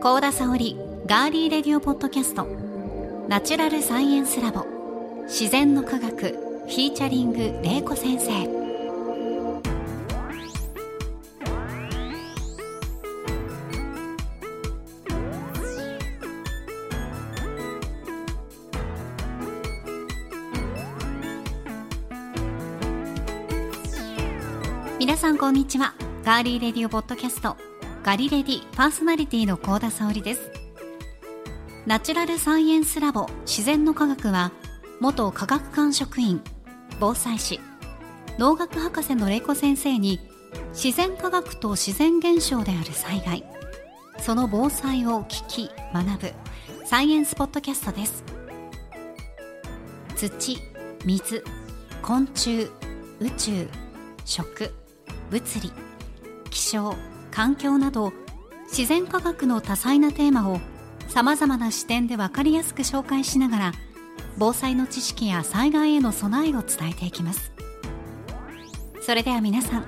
高田沙織ガーリーレディオポッドキャスト。ナチュラルサイエンスラボ。自然の科学。フィーチャリング玲子先生。皆さんこんにちは。ガーリーレディオポッドキャスト。ガリレディパーソナリティの高田沙織です。ナチュラルサイエンスラボ自然の科学は元科学館職員防災士。農学博士の玲子先生に自然科学と自然現象である災害。その防災を聞き学ぶサイエンスポッドキャストです。土水昆虫宇宙食物理気象環境など自然科学の多彩なテーマをさまざまな視点で分かりやすく紹介しながら防災の知識や災害への備えを伝えていきます。それでは皆さん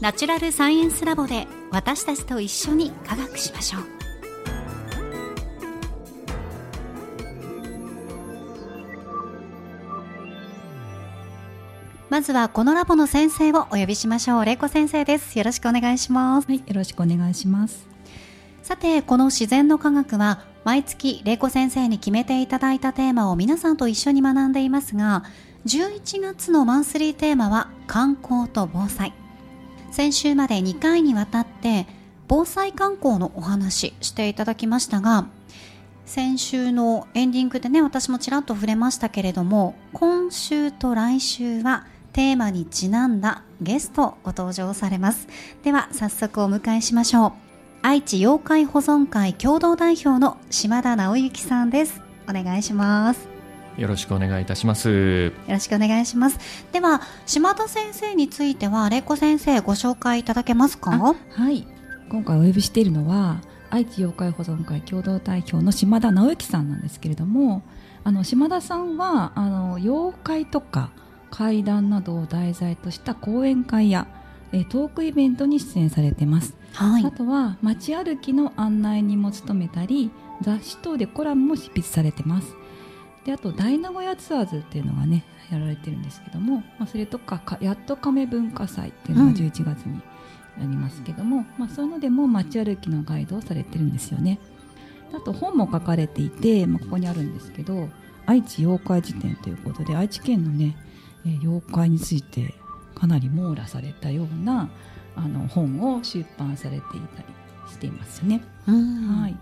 ナチュラルサイエンスラボで私たちと一緒に科学しましょう。まずはこのラボの先生をお呼びしましょう。玲子先生です。よろしくお願いします。はい、よろしくお願いします。さてこの自然の科学は毎月玲子先生に決めていただいたテーマを皆さんと一緒に学んでいますが11月のマンスリーテーマは観光と防災。先週まで2回にわたって防災観光のお話していただきましたが先週のエンディングでね私もちらっと触れましたけれども今週と来週はテーマにちなんだゲストご登場されます。では早速お迎えしましょう。愛知妖怪保存会共同代表の島田直之さんです。お願いします。よろしくお願いいたします。よろしくお願いします。では島田先生については玲子先生ご紹介いただけますか？はい、今回お呼びしているのは愛知妖怪保存会共同代表の島田直之さんなんですけれども、あの島田さんはあの妖怪とか怪談などを題材とした講演会やえートークイベントに出演されてます。はい。あとは街歩きの案内にも務めたり雑誌等でコラムも執筆されてます。であと大名古屋ツアーズっていうのがねやられてるんですけども、まあ、それとかかやっと亀文化祭っていうのがうん。11月にありますけども、まあ、そういうのでも街歩きのガイドをされてるんですよね。あと本も書かれていて、まあ、ここにあるんですけど愛知妖怪辞典ということで愛知県のね、えー妖怪についてかなり網羅されたようなあの本を出版されていたりしていますよね。うん。はい、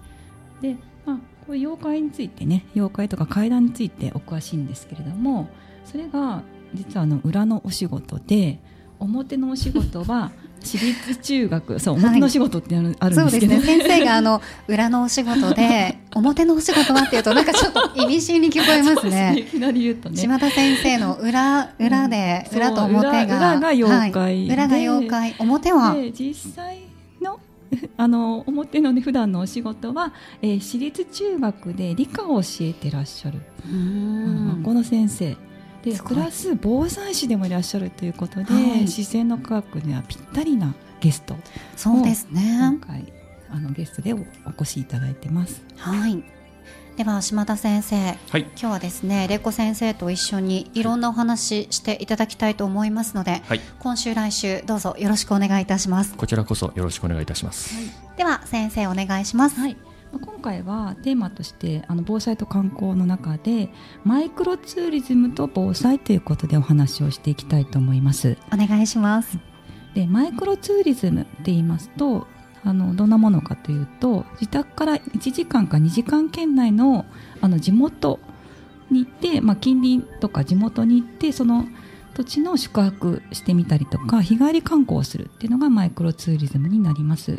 で、まあ、こういう妖怪についてね妖怪とか怪談についてお詳しいんですけれどもそれが実はあの裏のお仕事で表のお仕事は 私立中学そうはい表のお仕事ってある,、あるんそうですけど。ですね。先生があの裏のお仕事で表のお仕事はっていうとなんかちょっと意味深に聞こえます そうですね。いきなり言うとね。島田先生の裏裏で、うん。裏と表が裏裏が妖怪はい。で裏が妖怪。表は？で実際の あの表のね普段のお仕事は、えー私立中学で理科を教えてらっしゃる。学校の先生。でプラス防災士でもいらっしゃるということで、はい。自然の科学にはぴったりなゲストそうです今ね回あのゲストでおお越しいただいてます。はいでは島田先生はい。今日はですね玲子先生と一緒にいろんなお話していただきたいと思いますので、はい。今週来週どうぞよろしくお願いいたしますこちらこそよろしくお願いいたします。では先生お願いします、はいまあ今回はテーマとしてあの防災と観光の中でマイクロツーリズムと防災ということでお話をしていきたいと思います。お願いしますでマイクロツーリズムって言いますとあのどんなものかというと自宅から1時間か2時間圏内のあの地元に行って、まあ、近隣とか地元に行ってその土地の宿泊してみたりとか日帰り観光をするっていうのがマイクロツーリズムになります。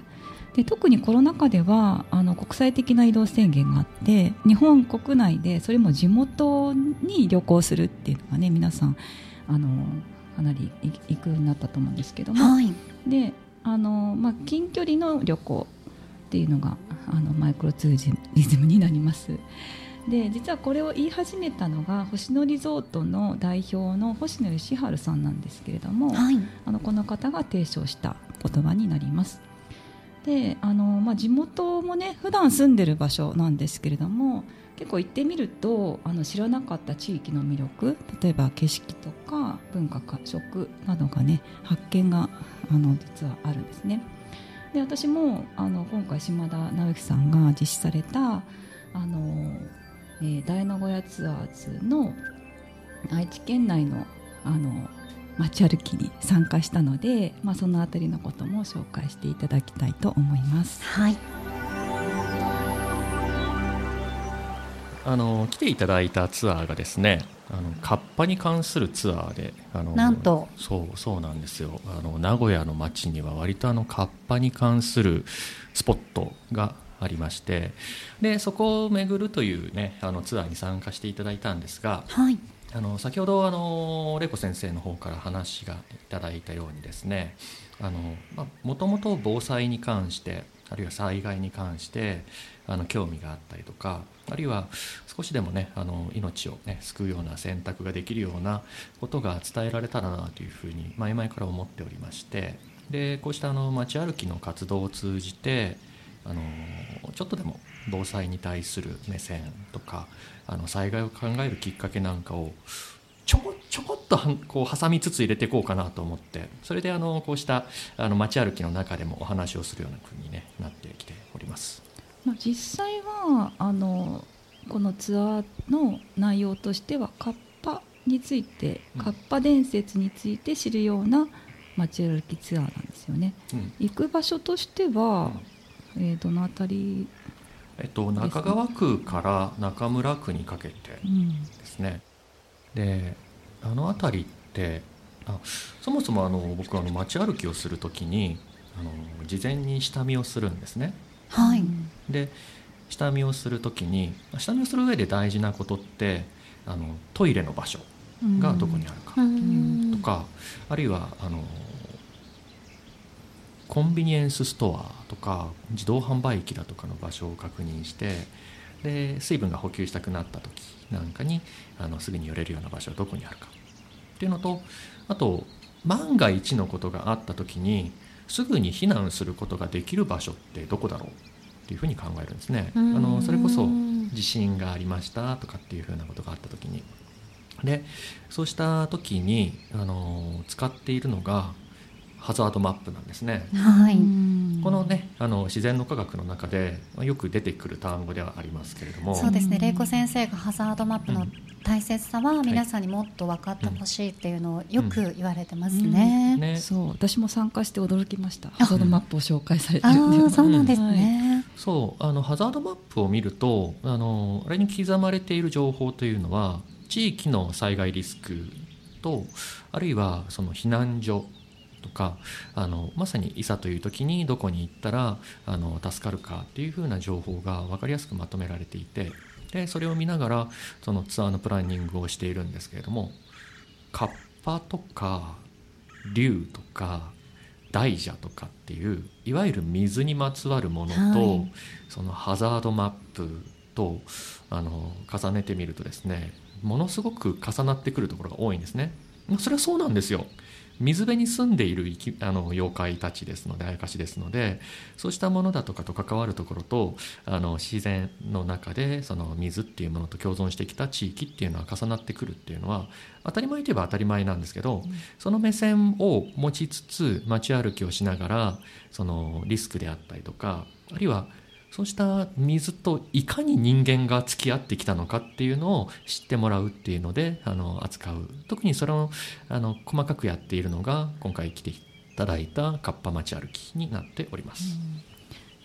で特にコロナ禍ではあの国際的な移動制限があって日本国内でそれも地元に旅行するっていうのがね皆さんあのかなりい行くようになったと思うんですけども、はい。であの、まあ、近距離の旅行っていうのがあのマイクロツーリズムになります。で実はこれを言い始めたのが星野リゾートの代表の星野義治さんなんですけれども、はいあのこの方が提唱した言葉になります。であの、まあ、地元もね普段住んでる場所なんですけれども結構行ってみるとあの知らなかった地域の魅力例えば景色とか文化か食などがね発見があの実はあるんですね。で私もあの今回島田直之さんが実施されたあの、えー、大名古屋ツアーズの愛知県内のあの街歩きに参加したので、まあ、そのあたりのことも紹介していただきたいと思います。はいあの来ていただいたツアーがですねあのカッパに関するツアーであのなんと。そうそうなんですよ。あの名古屋の街には割とあのカッパに関するスポットがありましてでそこを巡るという、ね、あのツアーに参加していただいたんですが、はい、あの先ほどあのレコ先生の方から話がいただいたようにですねもともと防災に関してあるいは災害に関してあの興味があったりとかあるいは少しでもねあの命を、ね、救うような選択ができるようなことが伝えられたらなというふうに前々から思っておりましてでこうしたあの街歩きの活動を通じてあのちょっとでも防災に対する目線とかあの災害を考えるきっかけなんかをちょこちょこっとこう挟みつつ入れていこうかなと思ってそれであのこうしたあの街歩きの中でもお話をするような国に、ね、なってきております。まあ、実際はあのこのツアーの内容としてはカッパについて、うん、カッパ伝説について知るような街歩きツアーなんですよね。うん、行く場所としては、うん、えー、どの辺りえっと、中川区から中村区にかけてですね、うん、であの辺りってあそもそもあの僕あの街歩きをする時にあの事前に下見をするんですね。はい、で下見をする時に下見をする上で大事なことってあのトイレの場所がどこにあるかとか、あるいはあのコンビニエンスストアとか自動販売機だとかの場所を確認してで水分が補給したくなった時なんかにあのすぐに寄れるような場所はどこにあるかっていうのとあと万が一のことがあった時にすぐに避難することができる場所ってどこだろうっていうふうに考えるんですね。あのそれこそ地震がありましたとかっていうふうなことがあった時に。でそうした時にあの使っているのがハザードマップなんですね。はい、このねあの自然の科学の中でよく出てくる単語ではありますけれども。そうですね。玲子先生がハザードマップの大切さは皆さんにもっと分かってほしいっていうのをよく言われてますね。うん。ね、そう。私も参加して驚きました。ハザードマップを紹介されてるっていうそうなんですね、はい、そうあのハザードマップを見るとあのあれに刻まれている情報というのは地域の災害リスクとあるいはその避難所とかあのまさにいざという時にどこに行ったらあの助かるかっていうふうな情報が分かりやすくまとめられていてでそれを見ながらそのツアーのプランニングをしているんですけれどもカッパとか竜とか大蛇とかっていういわゆる水にまつわるものと、はい、そのハザードマップとあの重ねてみるとですねものすごく重なってくるところが多いんですね。それはそうなんですよ。水辺に住んでいる生きあの妖怪たちですのであやかしですのでそうしたものだとかと関わるところとあの自然の中でその水っていうものと共存してきた地域っていうのは重なってくるっていうのは当たり前といえば当たり前なんですけど、うん、その目線を持ちつつ街歩きをしながらそのリスクであったりとかあるいはそうした水といかに人間が付き合ってきたのかっていうのを知ってもらうっていうのであの扱う特にそれをあの細かくやっているのが今回来ていただいたかっぱ町歩きになっております。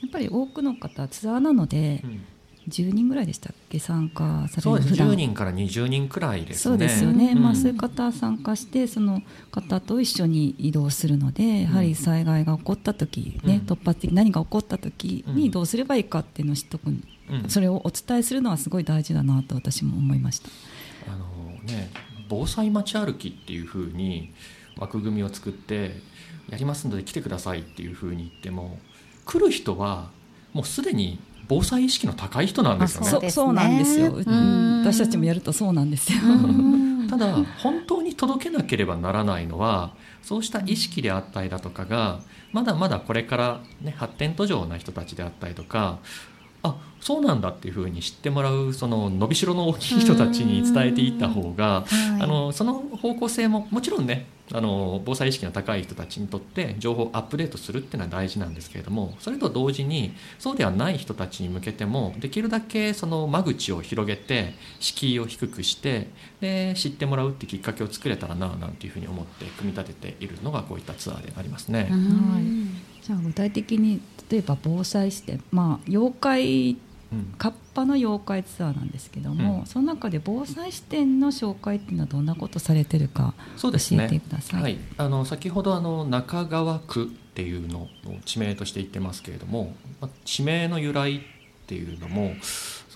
やっぱり多くの方ツアーなので、うん10人ぐらいでしたっけ参加されるそうです10人から20人くらいですね。そうですよね、うん、まあ、そういう方参加してその方と一緒に移動するのでやはり災害が起こった時、ね、うん、突発的に何が起こった時にどうすればいいかっていうのを知っとく、うん、それをお伝えするのはすごい大事だなと私も思いました。あのね防災街歩きっていうふうに枠組みを作ってやりますので来てくださいっていうふうに言っても来る人はもうすでに防災意識の高い人なんですよね。そう、ね、そうなんですよ。私たちもやるとそうなんですよ。ただ本当に届けなければならないのはそうした意識であったりだとかがまだまだこれから、ね、発展途上な人たちであったりとかあそうなんだっていうふうに知ってもらうその伸びしろの大きい人たちに伝えていった方が、はい、あのその方向性ももちろんねあの防災意識の高い人たちにとって情報をアップデートするっていうのは大事なんですけれどもそれと同時にそうではない人たちに向けてもできるだけその間口を広げて敷居を低くしてで知ってもらうってきっかけを作れたらななんていうふうに思って組み立てているのがこういったツアーでありますね。はい、じゃあ具体的に例えば防災視点、まあ、妖怪カッパの妖怪ツアーなんですけども、うん、その中で防災視点の紹介っていうのはどんなことされてるか教えてください。ねはい、あの先ほどあの中川区っていうのを地名として言ってますけれども、まあ、地名の由来っていうのも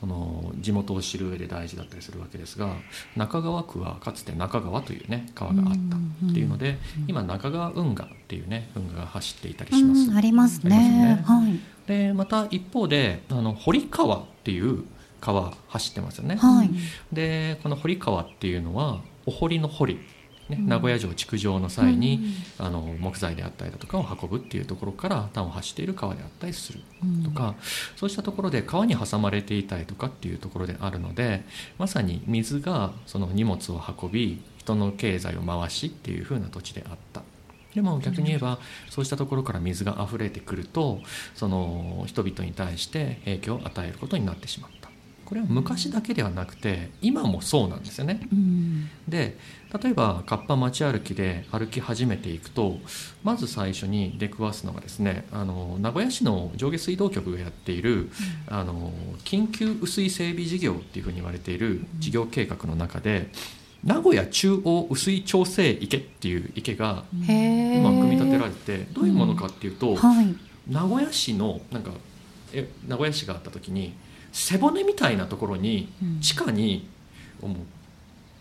その地元を知る上で大事だったりするわけですが中川区はかつて中川というね川があったっていうので、今中川運河っていうね運河が走っていたりします。ありますね。ねはい、でまた一方であの堀川っていう川走ってますよね。はい、でこの堀川っていうのはお堀の堀ね、名古屋城築城の際に、あの木材であったりだとかを運ぶっていうところから端を走っている川であったりするとか、そうしたところで川に挟まれていたりとかっていうところであるのでまさに水がその荷物を運び人の経済を回しっていう風な土地であった。でも逆に言えばそうしたところから水が溢れてくるとその人々に対して影響を与えることになってしまう。これは昔だけではなくて今もそうなんですよね。うん、で例えばカッパ街歩きで歩き始めていくとまず最初に出くわすのがですねあの名古屋市の上下水道局がやっている、うん、あの緊急雨水整備事業っていうふうに言われている事業計画の中で。名古屋中央雨水調整池っていう池が今組み立てられてどういうものかっていうと、はい、名古屋市のなんかえ名古屋市があった時に背骨みたいなところに地下に、う。ん、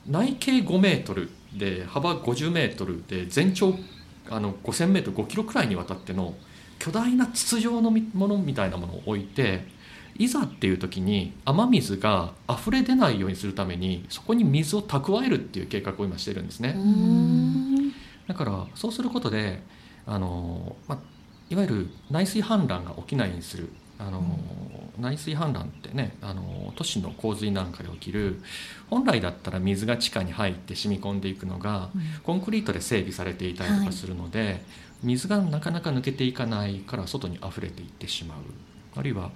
内径5メートルで幅50メートルで全長あの5000メートル5キロくらいにわたっての巨大な筒状のものみたいなものを置いていざっていう時に雨水が溢れ出ないようにするためにそこに水を蓄えるっていう計画を今してるんですね。だからそうすることであの、まいわゆる内水氾濫が起きないようにする。あの、内水氾濫ってねあの都市の洪水なんかで起きる本来だったら水が地下に入って染み込んでいくのが、うん、コンクリートで整備されていたりとかするので、はい、水がなかなか抜けていかないから外に溢れていってしまう。あるいは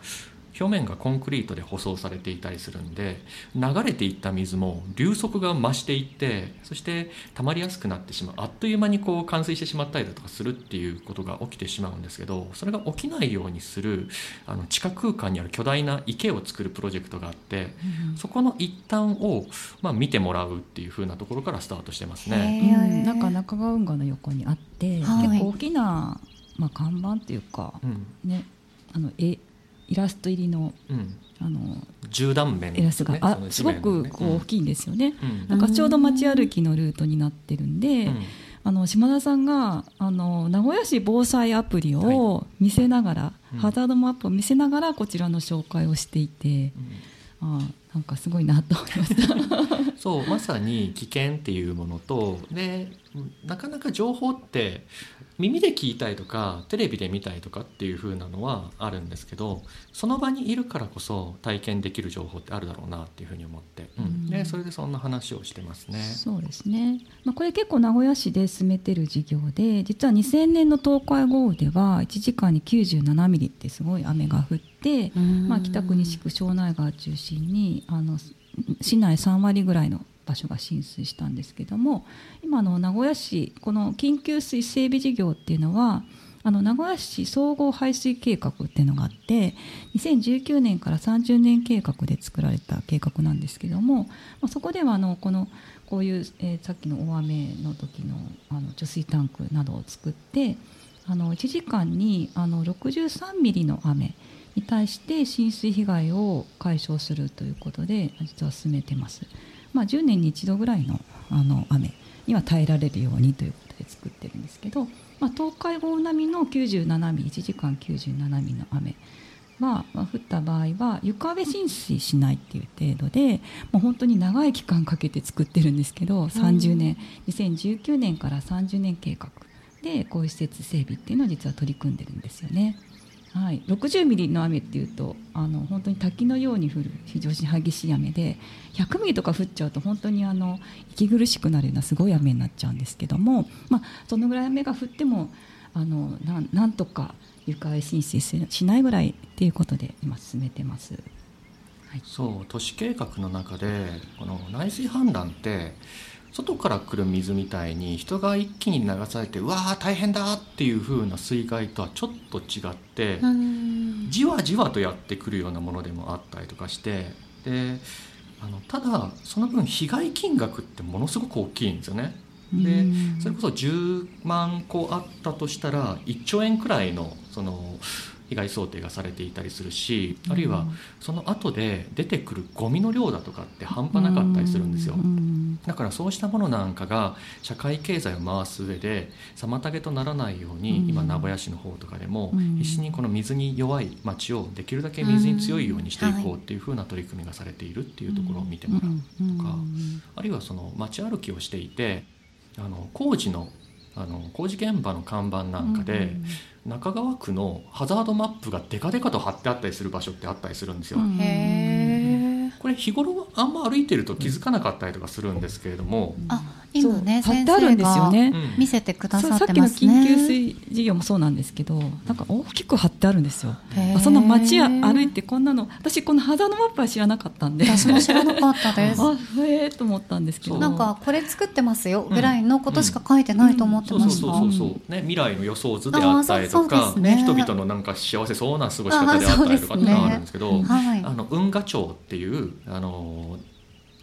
表面がコンクリートで舗装されていたりするんで流れていった水も流速が増していってそして溜まりやすくなってしまう。あっという間にこう冠水してしまったりだとかするっていうことが起きてしまうんですけどそれが起きないようにするあの地下空間にある巨大な池を作るプロジェクトがあって、うん、そこの一端を、まあ、見てもらうっていうふうなところからスタートしてますね。なんか中川運河の横にあって、はい、結構大きな、まあ、看板っていうか、うん、ねあの絵イラスト入りの、うん、あの十段面、イラストが、あすごくこう大きいんですよね、うん、なんかちょうど街歩きのルートになってるんで、あの島田さんがあの名古屋市防災アプリを見せながら、はい、ハザードマップを見せながらこちらの紹介をしていて、あなんかすごいなと思いました。そうまさに危険っていうものとでなかなか情報って耳で聞いたりとかテレビで見たりとかっていう風なのはあるんですけどその場にいるからこそ体験できる情報ってあるだろうなっていうふうに思って、うん、でそれでそんな話をしてますね。そうですね、まあ、これ結構名古屋市で進めてる事業で実は2000年の東海豪雨では1時間に97ミリってすごい雨が降って、まあ、北区西区庄内川中心にあの市内3割ぐらいの場所が浸水したんですけども今の名古屋市この緊急水整備事業っていうのはあの名古屋市総合排水計画っていうのがあって2019年から30年計画で作られた計画なんですけども、まあ、そこではあのこのこういう、えー、さっきの大雨の時のあの貯水タンクなどを作ってあの1時間にあの63ミリの雨に対して浸水被害を解消するということで実は進めてます。まあ、10年に一度ぐらいのあの雨には耐えられるようにということで作ってるんですけど、まあ、東海豪雨並みの97ミリ1時間97ミリの雨は、まあ、降った場合は床上浸水しないっていう程度でもう本当に長い期間かけて作ってるんですけど30年、2019年から30年計画でこういう施設整備っていうのを実は取り組んでるんですよね。はい、60ミリの雨っていうとあの本当に滝のように降る非常に激しい雨で100ミリとか降っちゃうと本当にあの息苦しくなるようなすごい雨になっちゃうんですけども、まあ、そのぐらい雨が降ってもあのなんなんとか床上浸水しないぐらいっていうことで今進めてます。はい、そう都市計画の中でこの内水氾濫って外から来る水みたいに人が一気に流されてうわー大変だっていう風な水害とはちょっと違ってじわじわとやってくるようなものでもあったりとかしてであのただその分被害金額ってものすごく大きいんですよね。でそれこそ10万個あったとしたら1兆円くらいのその被害想定がされていたりするしあるいはその後で出てくるゴミの量だとかって半端なかったりするんですよ。だからそうしたものなんかが社会経済を回す上で妨げとならないように今名古屋市の方とかでも必死にこの水に弱い町をできるだけ水に強いようにしていこうっていうふうな取り組みがされているっていうところを見てもらうとかあるいはその街歩きをしていてあの工事のあの工事現場の看板なんかで、中川区のハザードマップがデカデカと貼ってあったりする場所ってあったりするんですよ。これ日頃あんま歩いてると気づかなかったりとかするんですけれども、あ今ね先生が見せてくださってますね、さっきの緊急水事業もそうなんですけどなんか大きく貼ってあるんですよ。その街歩いてこんなの私このハザードマップは知らなかったんで。私も知らなかったです。あへえと思ったんですけど。なんかこれ作ってますよぐらいのことしか書いてないと思ってました、そうそうそうね未来の予想図であったりとか、ね、人々のなんか幸せそうな過ごし方であったりとかっていうのがあるんですけど、はい、あの運河町っていうあの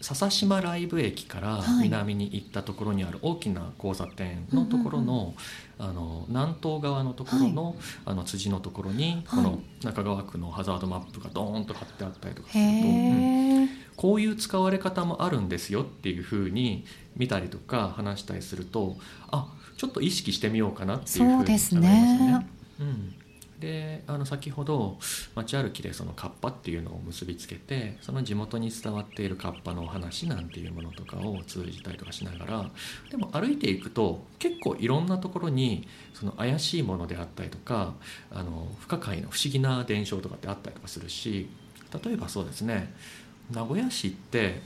笹島ライブ駅から南に行ったところにある大きな交差点のところの,、あの南東側のところの,、あの辻のところに、この中川区のハザードマップがドーンと貼ってあったりとかすると、うん、こういう使われ方もあるんですよっていうふうに見たりとか話したりするとあちょっと意識してみようかなっていうふうになりますよね。うんであの先ほど街歩きでそのカッパっていうのを結びつけてその地元に伝わっているカッパのお話なんていうものとかを通じたりとかしながらでも歩いていくと結構いろんなところにその怪しいものであったりとかあの不可解な不思議な伝承とかってあったりとかするし例えばそうですね名古屋市って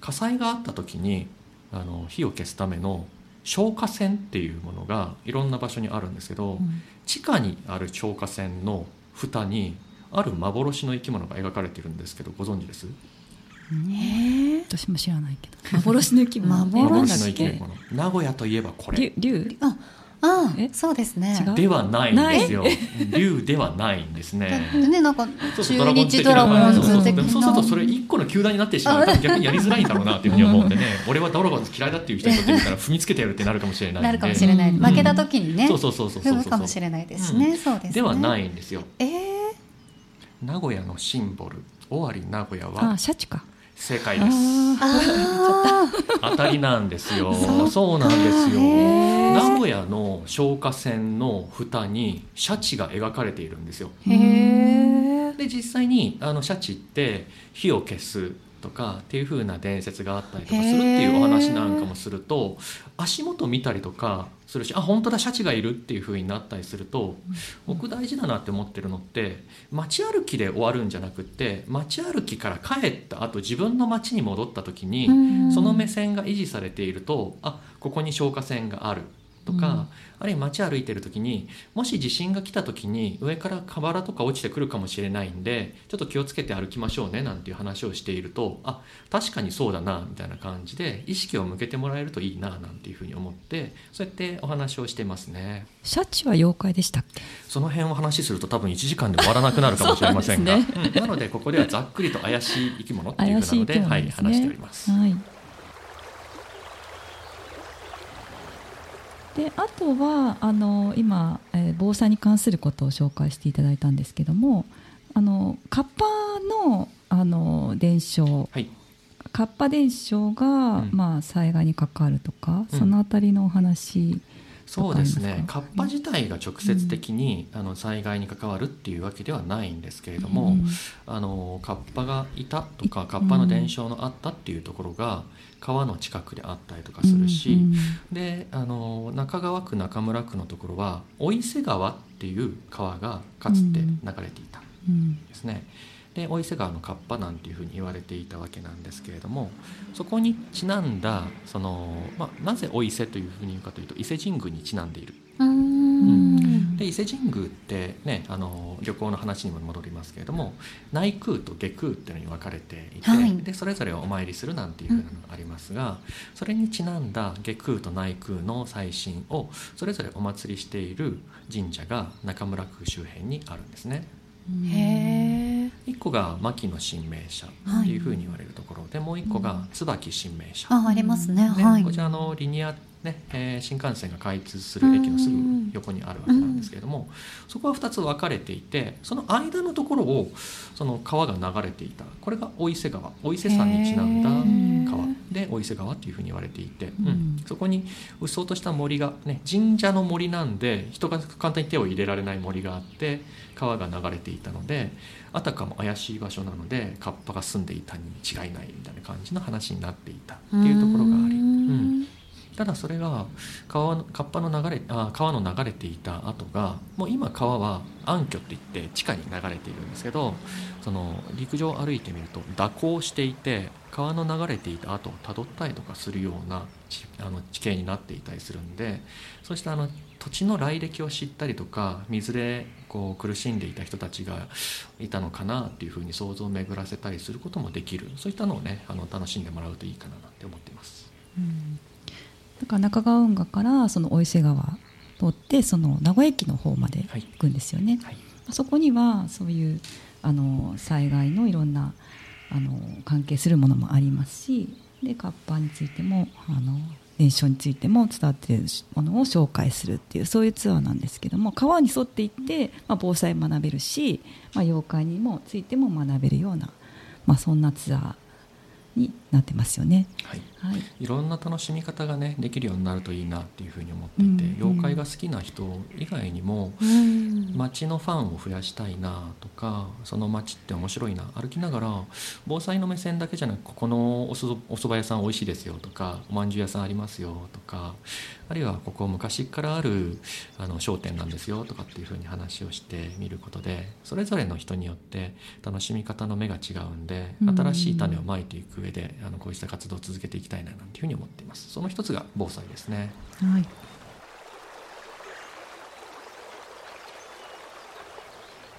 火災があった時にあの火を消すための消火栓っていうものがいろんな場所にあるんですけど、うん、地下にある消火栓の蓋にある幻の生き物が描かれているんですけどご存知です？え。私も知らないけど。幻の生き物。幻の生き物。名古屋といえばこれ。竜。あああそうですね。ではないんですよ。竜ではないんですね。ねなんか中日ドラゴンズ的な。そうするとそれ一個の球団になってしまうと逆にやりづらいんだろうな っていうふうに思うんでね。俺はドラゴンズ嫌いだっていう人にとってみたら踏みつけてやるってなるかもしれないなるかもしれない。負けた時にね。そうそうそうそう踏むかもしれないですね。そうですではないんですよ。ええ名古屋のシンボル尾張名古屋はあシャチか正解です。当たりなんですよ。そうなんですよ。名古屋の消火栓の蓋にシャチが描かれているんですよ。で実際にあのシャチって火を消すとかっていう風な伝説があったりとかするっていうお話なんかもすると足元見たりとかするしあ本当だシャチがいるっていう風になったりすると僕大事だなって思ってるのって街歩きで終わるんじゃなくって街歩きから帰った後自分の街に戻った時にその目線が維持されているとあここに消火栓があるとか、うん、あるいは街歩いてる時にもし地震が来た時に上から瓦とか落ちてくるかもしれないんでちょっと気をつけて歩きましょうねなんていう話をしているとあ確かにそうだなみたいな感じで意識を向けてもらえるといいななんていうふうに思ってそうやってお話をしてますね。シャチは妖怪でしたっけ？その辺を話すると多分1時間で終わらなくなるかもしれませんが。ね。うん、なのでここではざっくりと怪しい生き物っていうふうなので、ね、はい、話しております。はいであとはあの今、えー、防災に関することを紹介していただいたんですけどもあのカッパのあの伝承、はい、カッパ伝承が、うん、まあ、災害に関わるとか、うん、そのあたりのお話そうですね。カッパ自体が直接的に、あの災害に関わるっていうわけではないんですけれども、うんあのカッパがいたとかカッパの伝承のあったっていうところが川の近くであったりとかするし、うんであの中川区中村区のところは大伊勢川っていう川がかつて流れていたんうん。ですね。で大伊勢川のカッパなんていうふうに言われていたわけなんですけれどもそこにちなんだその、まあ、なぜ大伊勢というふうに言うかというと伊勢神宮にちなんでいる。うー。んで伊勢神宮ってねあの旅行の話にも戻りますけれども内宮と下宮っていうのに分かれていて、はい。でそれぞれお参りするなんていうふうなのがありますが、それにちなんだ下宮と内宮の祭神をそれぞれお祭りしている神社が中村区周辺にあるんですね。へえ一個が牧野神明社っていうふうに言われるところで、もう一個が椿神明社、あありますね。ねはい。こちらのリニア、ねえー新幹線が開通する駅のすぐ横にあるわけなんですけれども、そこは2つ分かれていてその間のところをその川が流れていた。これが大伊勢川。大伊勢山にちなんだ川。で大伊勢川っていうふうに言われていて、うん。うん。そこにうっそうとした森が、ね、神社の森なんで人が簡単に手を入れられない森があって川が流れていたのであたかも怪しい場所なのでカッパが住んでいたに違いないみたいな感じの話になっていたっていうところがあり、うんただそれが川のカッパの流れあ川の流れていた後がもう今川は暗渠っていって地下に流れているんですけどその陸上を歩いてみると蛇行していて川の流れていた後をたどったりとかするような地あの地形になっていたりするんでそうしたあの土地の来歴を知ったりとか水でこう苦しんでいた人たちがいたのかなっていうふうに想像を巡らせたりすることもできるそういったのをねあの楽しんでもらうといいかななんて思っています。うんだから中川運河からその大伊勢川通ってその名古屋駅の方まではい行くんですよね。はいそこにはそういうあの災害のいろんなあの関係するものもありますしでカッパについてもあの伝承についても伝わっているものを紹介するっていうそういうツアーなんですけども川に沿っていって、まあ、防災学べるし、まあ、妖怪にもついても学べるような、まあ、そんなツアーになってますよね。はい。はい。いろんな楽しみ方がねできるようになるといいなっていうふうに思っていて、うんうん。妖怪が好きな人以外にもうん。街のファンを増やしたいなとかその街って面白いな歩きながら防災の目線だけじゃなくここのおそお蕎麦屋さん美味しいですよとかおまんじゅう屋さんありますよとかあるいはここ昔からあるあの商店なんですよとかっていうふうに話をしてみることでそれぞれの人によって楽しみ方の目が違うんでうん。新しい種をまいていく上であのこうした活動を続けていきたいななんていうふうに思っています。その一つが防災ですね。はい。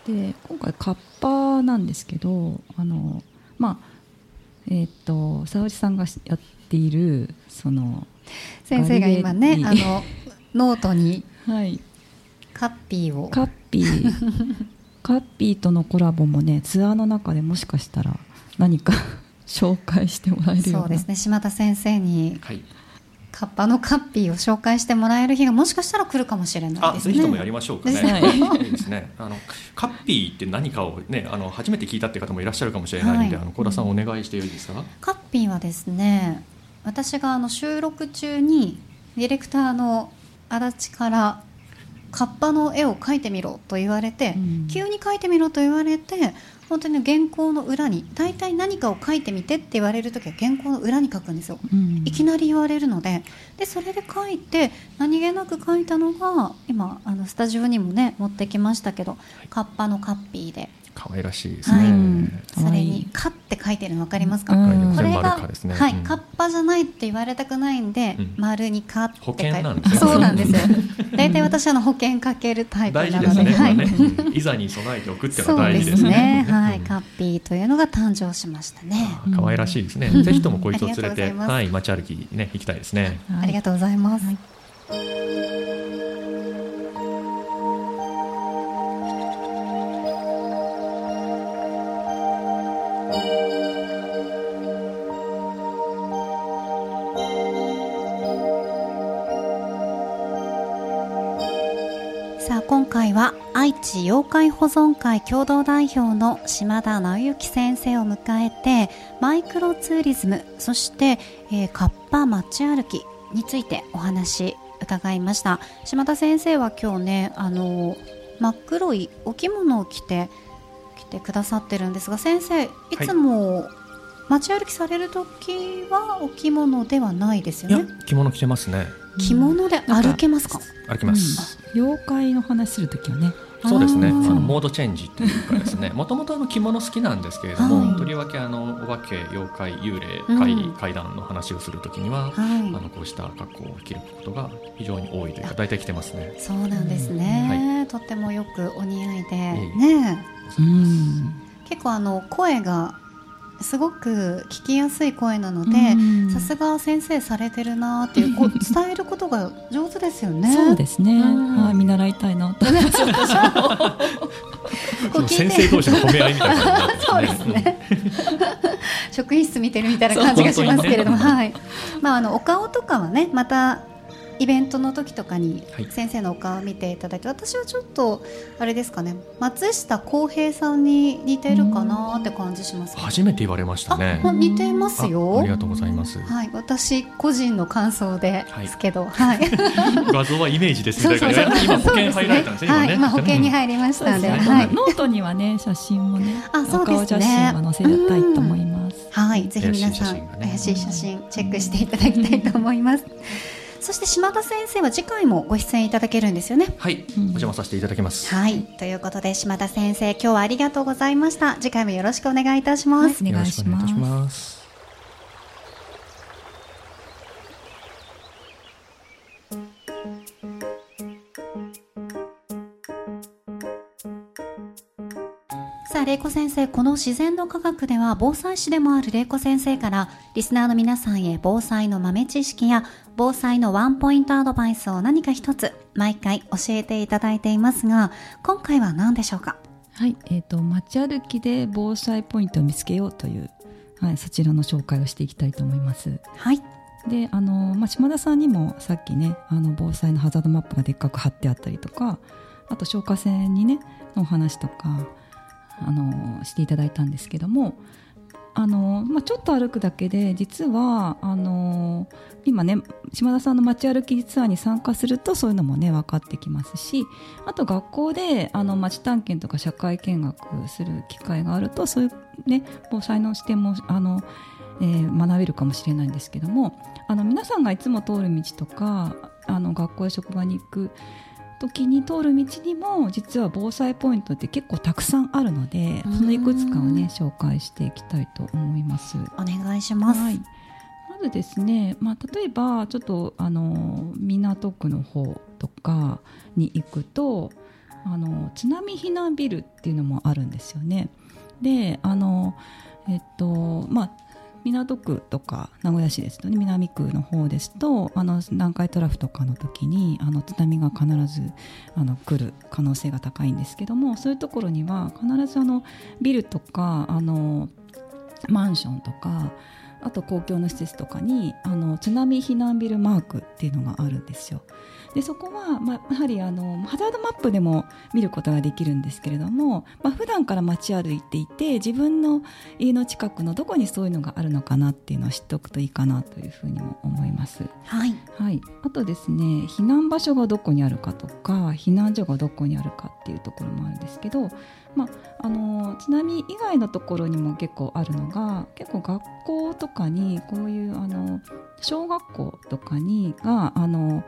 で今回カッパなんですけどあのまあえっ、と沙織さんがやっているその先生が今ねあのノートに はい。カッピーを。カッピー。カッピーとのコラボもねツアーの中でもしかしたら何か紹介してもらえるような。そうですね。島田先生にはい。カッパのカッピーを紹介してもらえる日がもしかしたら来るかもしれないあですね。ぜひともやりましょうかね。ですね。いいですね。あのカッピーって何かをね、あの初めて聞いたって方もいらっしゃるかもしれないんで、はい。あの高田さんお願いしてよいですか？カッピーはですね私があの収録中にディレクターの足立からカッパの絵を描いてみろと言われて、うん。急に描いてみろと言われて本当に原稿の裏に大体何かを書いてみてって言われる時は原稿の裏に書くんですよ。うん。いきなり言われるので。でそれで書いて何気なく書いたのが今あのスタジオにもね持ってきましたけど、カッパのカッピーで可愛らしいですはい。ね。それに「カ」って書いてるの分かりますか、うん。これが、かですね。はい、うん。カッパじゃないって言われたくないんで、うん。丸に「カ」って書いて保険なんですねそうなんですよ。大体私はあの保険かけるタイプなので大事ですね。こはい。れね、うん。いざに備えておくっていうのそうは大ですね。事ですね。はい、うんカッピーというのが誕生しましたね、あ可愛らしいですね。うん。ぜひともこいつを連れて、はい、街歩きね行きたいですね。はいありがとうございます、さあ回は愛知妖怪保存会共同代表の島田直之先生を迎えてマイクロツーリズムそして、えーカッパ街歩きについてお話伺いました。島田先生は今日ねあの真っ黒いお着物を着て来てくださってるんですが先生いつも街歩きされる時はお着物ではないですよいやね着物着てますね着物で歩けますか？歩きます、うん。妖怪の話するときはね。そうですね。あのモードチェンジというかですね。もともとあの着物好きなんですけれども、はい。とりわけあのお化け妖怪幽霊うん。怪,、怪談の話をするときには、あはい。のこうした格好を着ることが非常に多いというか大体着てますね。そうなんですね、とってもよくお似合いで。えねうん。結構あの声がすごく聞きやすい声なのでうんさすが先生されてるなっていうこう 伝えることが上手ですよね。そうですね、うんはい見習いたいなと 先生同士の褒め合いみたいなそうですね。職員室見てるみたいな感じがしますけれども、はい。まああのお顔とかはね、またイベントの時とかにはい先生のお顔を見ていただいて、私はちょっとあれですかね、松下洸平さんに似てるかなって感じします。初めて言われましたね。あ、似てますあよあり。がとうございます。はい、私個人の感想ではいすけど、はい。画像はイメージですみたいなそうそうそう今保険入られたんですね。はい、今保険にる。入りましたんで、ねはい。ノートにはね写真もねあそうですねお顔写真は載せたいと思います、はい、ぜひ皆さん怪しい写真チェックしていただきたいと思います。そして島田先生は次回もご出演いただけるんですよね。はい、うんお邪魔させていただきます。はい、ということで島田先生今日はありがとうございました。次回もよろしくお願いいたします。お願いお願いします。さあ、玲子先生、この自然の科学では防災士でもある玲子先生からリスナーの皆さんへ防災の豆知識や防災のワンポイントアドバイスを何か一つ毎回教えていただいていますが、今回は何でしょうか？はい、えっ、と街歩きで防災ポイントを見つけようという、はい、そちらの紹介をしていきたいと思います。はい。で、あのまあ島田さんにもさっきね、あの防災のハザードマップがでっかく貼ってあったりとか、あと消火栓にねのお話とかあのしていただいたんですけども。あのまあ、ちょっと歩くだけで実はあの今ね島田さんの街歩きツアーに参加するとそういうのもね分かってきますしあと学校であの街探検とか社会見学する機会があるとそういうね防災の視点もあの、えー学べるかもしれないんですけどもあの皆さんがいつも通る道とかあの学校や職場に行く時に通る道にも実は防災ポイントって結構たくさんあるのでうんそのいくつかをね紹介していきたいと思います。お願いします。はい、まずですね、まあ、例えばちょっとあの港区の方とかに行くとあの津波避難ビルっていうのもあるんですよね。であのえっとまあ港区とか名古屋市ですとね南区の方ですとあの南海トラフとかの時にあの津波が必ずあの来る可能性が高いんですけどもそういうところには必ずあのビルとかあのマンションとかあと公共の施設とかにあの津波避難ビルマークっていうのがあるんですよ。でそこは、まあ、やはりあのハザードマップでも見ることができるんですけれども、まあ普段から街歩いていて自分の家の近くのどこにそういうのがあるのかなっていうのを知っておくといいかなというふうにも思います。はい。はい、あとですね避難場所がどこにあるかとか避難所がどこにあるかっていうところもあるんですけど、まあ、あの津波以外のところにも結構あるのが結構学校とかにこういうあの小学校とかにがあの、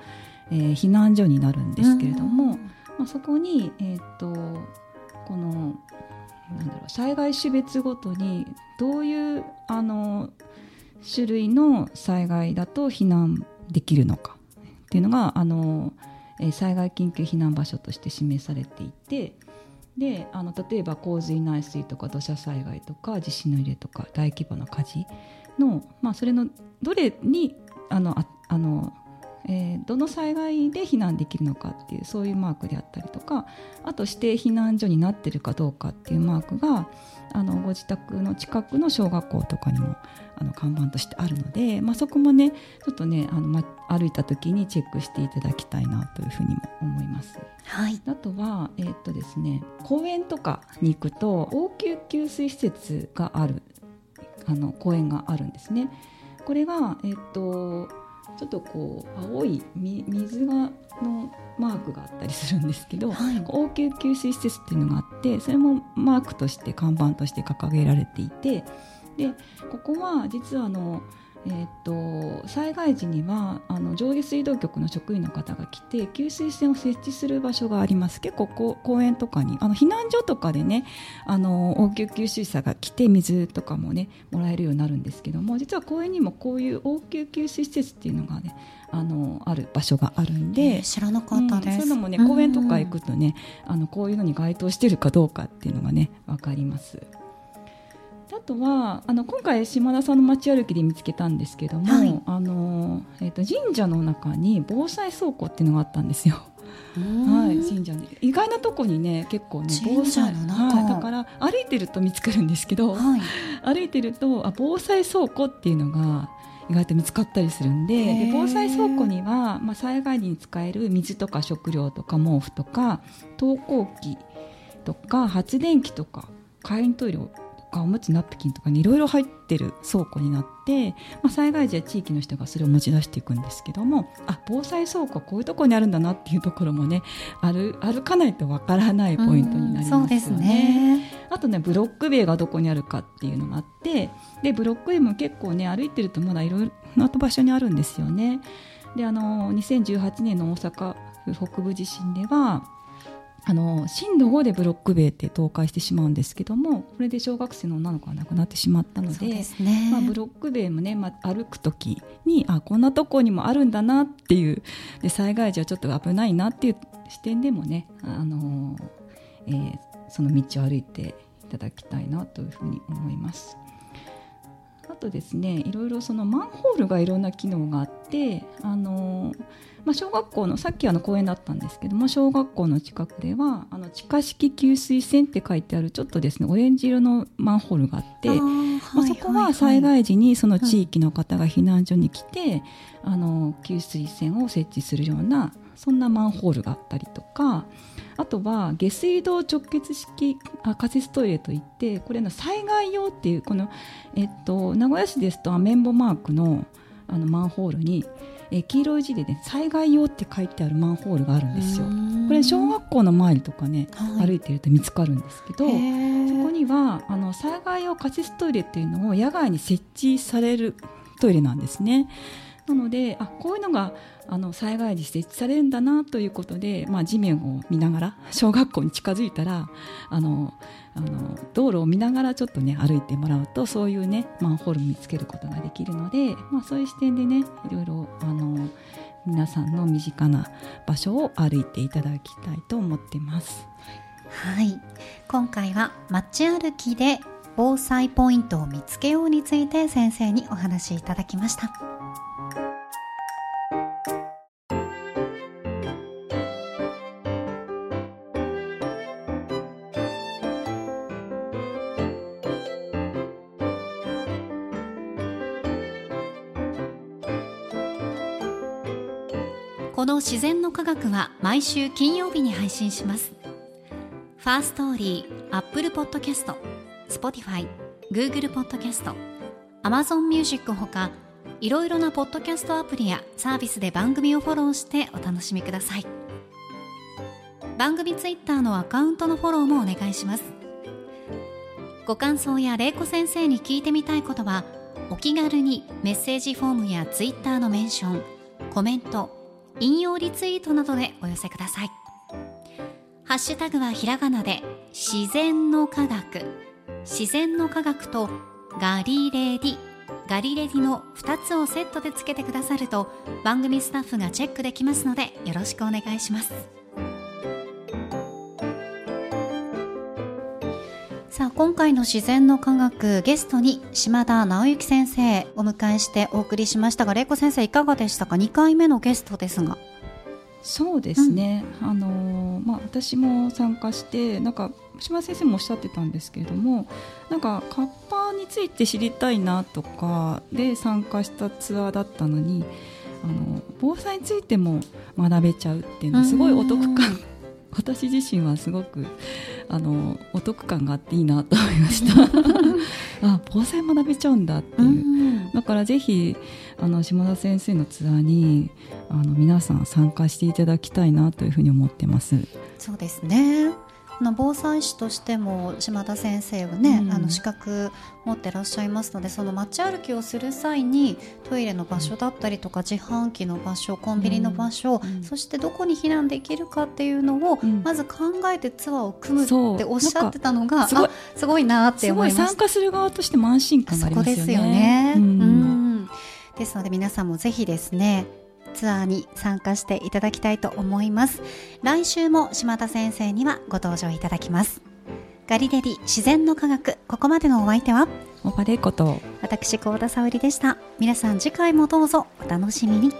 えー避難所になるんですけれども、まあ、そこに、えー、とこのなんだろう災害種別ごとにどういうあの種類の災害だと避難できるのかっていうのがあの、えー災害緊急避難場所として示されていてであの例えば洪水内水とか土砂災害とか地震の揺れとか大規模な火事の、まあ、それのどれにあのああのえーどの災害で避難できるのかっていうそういうマークであったりとかあと指定避難所になってるかどうかっていうマークがあのご自宅の近くの小学校とかにもあの看板としてあるので、まあ、そこもねちょっとねあの、ま、歩いた時にチェックしていただきたいなというふうにも思います。はい。あとは、えーっとですね、公園とかに行くと応急給水施設があるあの公園があるんですね。これが、えーっとちょっとこう青い水がのマークがあったりするんですけど、はい、応急給水施設っていうのがあってそれもマークとして看板として掲げられていてでここは実はあのえーと、災害時にはあの上下水道局の職員の方が来て給水栓を設置する場所があります。結構こう公園とかにあの避難所とかでねあの応急給水車が来て水とかもねもらえるようになるんですけども実は公園にもこういう応急給水施設っていうのがねあのある場所があるんで、えー、知らなかったです、うん、そういうのもね公園とか行くとね、あのこういうのに該当してるかどうかっていうのがね分かります。あとはあの今回島田さんの街歩きで見つけたんですけども、はい、あのえーと、神社の中に防災倉庫っていうのがあったんですよ。はい、神社に意外なとこにね結構ね防災の中、はい、だから歩いてると見つかるんですけど、はい、歩いてるとあ防災倉庫っていうのが意外と見つかったりするんでで防災倉庫には、まあ、災害時に使える水とか食料とか毛布とか投光器とか発電機とか簡易トイレをかおむつナプキンとかにいろいろ入ってる倉庫になって、まあ、災害時は地域の人がそれを持ち出していくんですけどもあ防災倉庫はこういうところにあるんだなっていうところもね歩歩かないとわからないポイントになりますよね。ねあとねブロック塀がどこにあるかっていうのがあってでブロック塀も結構ね歩いてるとまだいろいろな場所にあるんですよね。であの2018年の大阪府北部地震ではあの震度5でブロック塀って倒壊してしまうんですけどもこれで小学生の女の子が亡くなってしまったので、ね、まあ、ブロック塀もね、まあ、歩く時にあこんなとこにもあるんだなっていうで災害時はちょっと危ないなっていう視点でもね、あのえー、その道を歩いていただきたいなというふうに思います。あとですねいろいろそのマンホールがいろんな機能があってあのまあ、小学校のさっきあの公園だったんですけども小学校の近くではあの地下式給水栓って書いてあるちょっとですねオレンジ色のマンホールがあってまあ、そこは災害時にその地域の方が避難所に来て、あの給水栓を設置するようなそんなマンホールがあったりとかあとは下水道直結式あ仮設トイレといってこれの災害用っていうこの、えっと、名古屋市ですとアメンボマークのあのマンホールにえ黄色い字でね災害用って書いてあるマンホールがあるんですよ。これ小学校の周りとかね、はい、歩いてると見つかるんですけどそこにはあの災害用仮設トイレっていうのを野外に設置されるトイレなんですね。なのであこういうのがあの災害時設置されるんだなということで、まあ、地面を見ながら 小学校に近づいたらあのあの道路を見ながらちょっとね歩いてもらうとそういうねマンホールを見つけることができるので、まあ、そういう視点でねいろいろあの皆さんの身近な場所を歩いていただきたいと思ってます。はい今回は街歩きで防災ポイントを見つけようについて先生にお話しいただきました。この自然の科学は毎週金曜日に配信しますファーストーリー、アップルポッドキャスト、スポティファイ、グーグルポッドキャスト、アマゾンミュージックほかいろいろなポッドキャストアプリやサービスで番組をフォローしてお楽しみください。番組ツイッターのアカウントのフォローもお願いします。ご感想や玲子先生に聞いてみたいことはお気軽にメッセージフォームやツイッターのメンションコメント引用リツイートなどでお寄せください。ハッシュタグはひらがなで自然の科学。自然の科学とガリレディ。ガリレディの2つをセットでつけてくださると番組スタッフがチェックできますのでよろしくお願いします。さあ今回の自然の科学ゲストに島田直之先生お迎えしてお送りしましたが玲子先生いかがでしたか？2回目のゲストですが。そうですね、うん、あのまあ、私も参加してなんか島先生もおっしゃってたんですけれどもなんかカッパについて知りたいなとかで参加したツアーだったのにあの防災についても学べちゃうっていうのはすごいお得感。私自身はすごくあのお得感があっていいなと思いました。あ防災学べちゃうんだっていう、だからぜひあの島田先生のツアーにあの皆さん参加していただきたいなというふうに思ってます。そうですね。の防災士としても島田先生はね、うん、あの資格持ってらっしゃいますのでその街歩きをする際にトイレの場所だったりとか、自販機の場所コンビニの場所、うん、そしてどこに避難できるかっていうのを、まず考えてツアーを組むっておっしゃってたのがすごいすごいなって思います。参加する側としても安心感がありますよね。ですよね、うん。ですので皆さんもぜひですねツアーに参加していただきたいと思います。来週も島田先生にはご登場いただきます。ガリレディ自然の科学ここまでのお相手は？オバレイこと。私高田沙織でした。皆さん次回もどうぞお楽しみに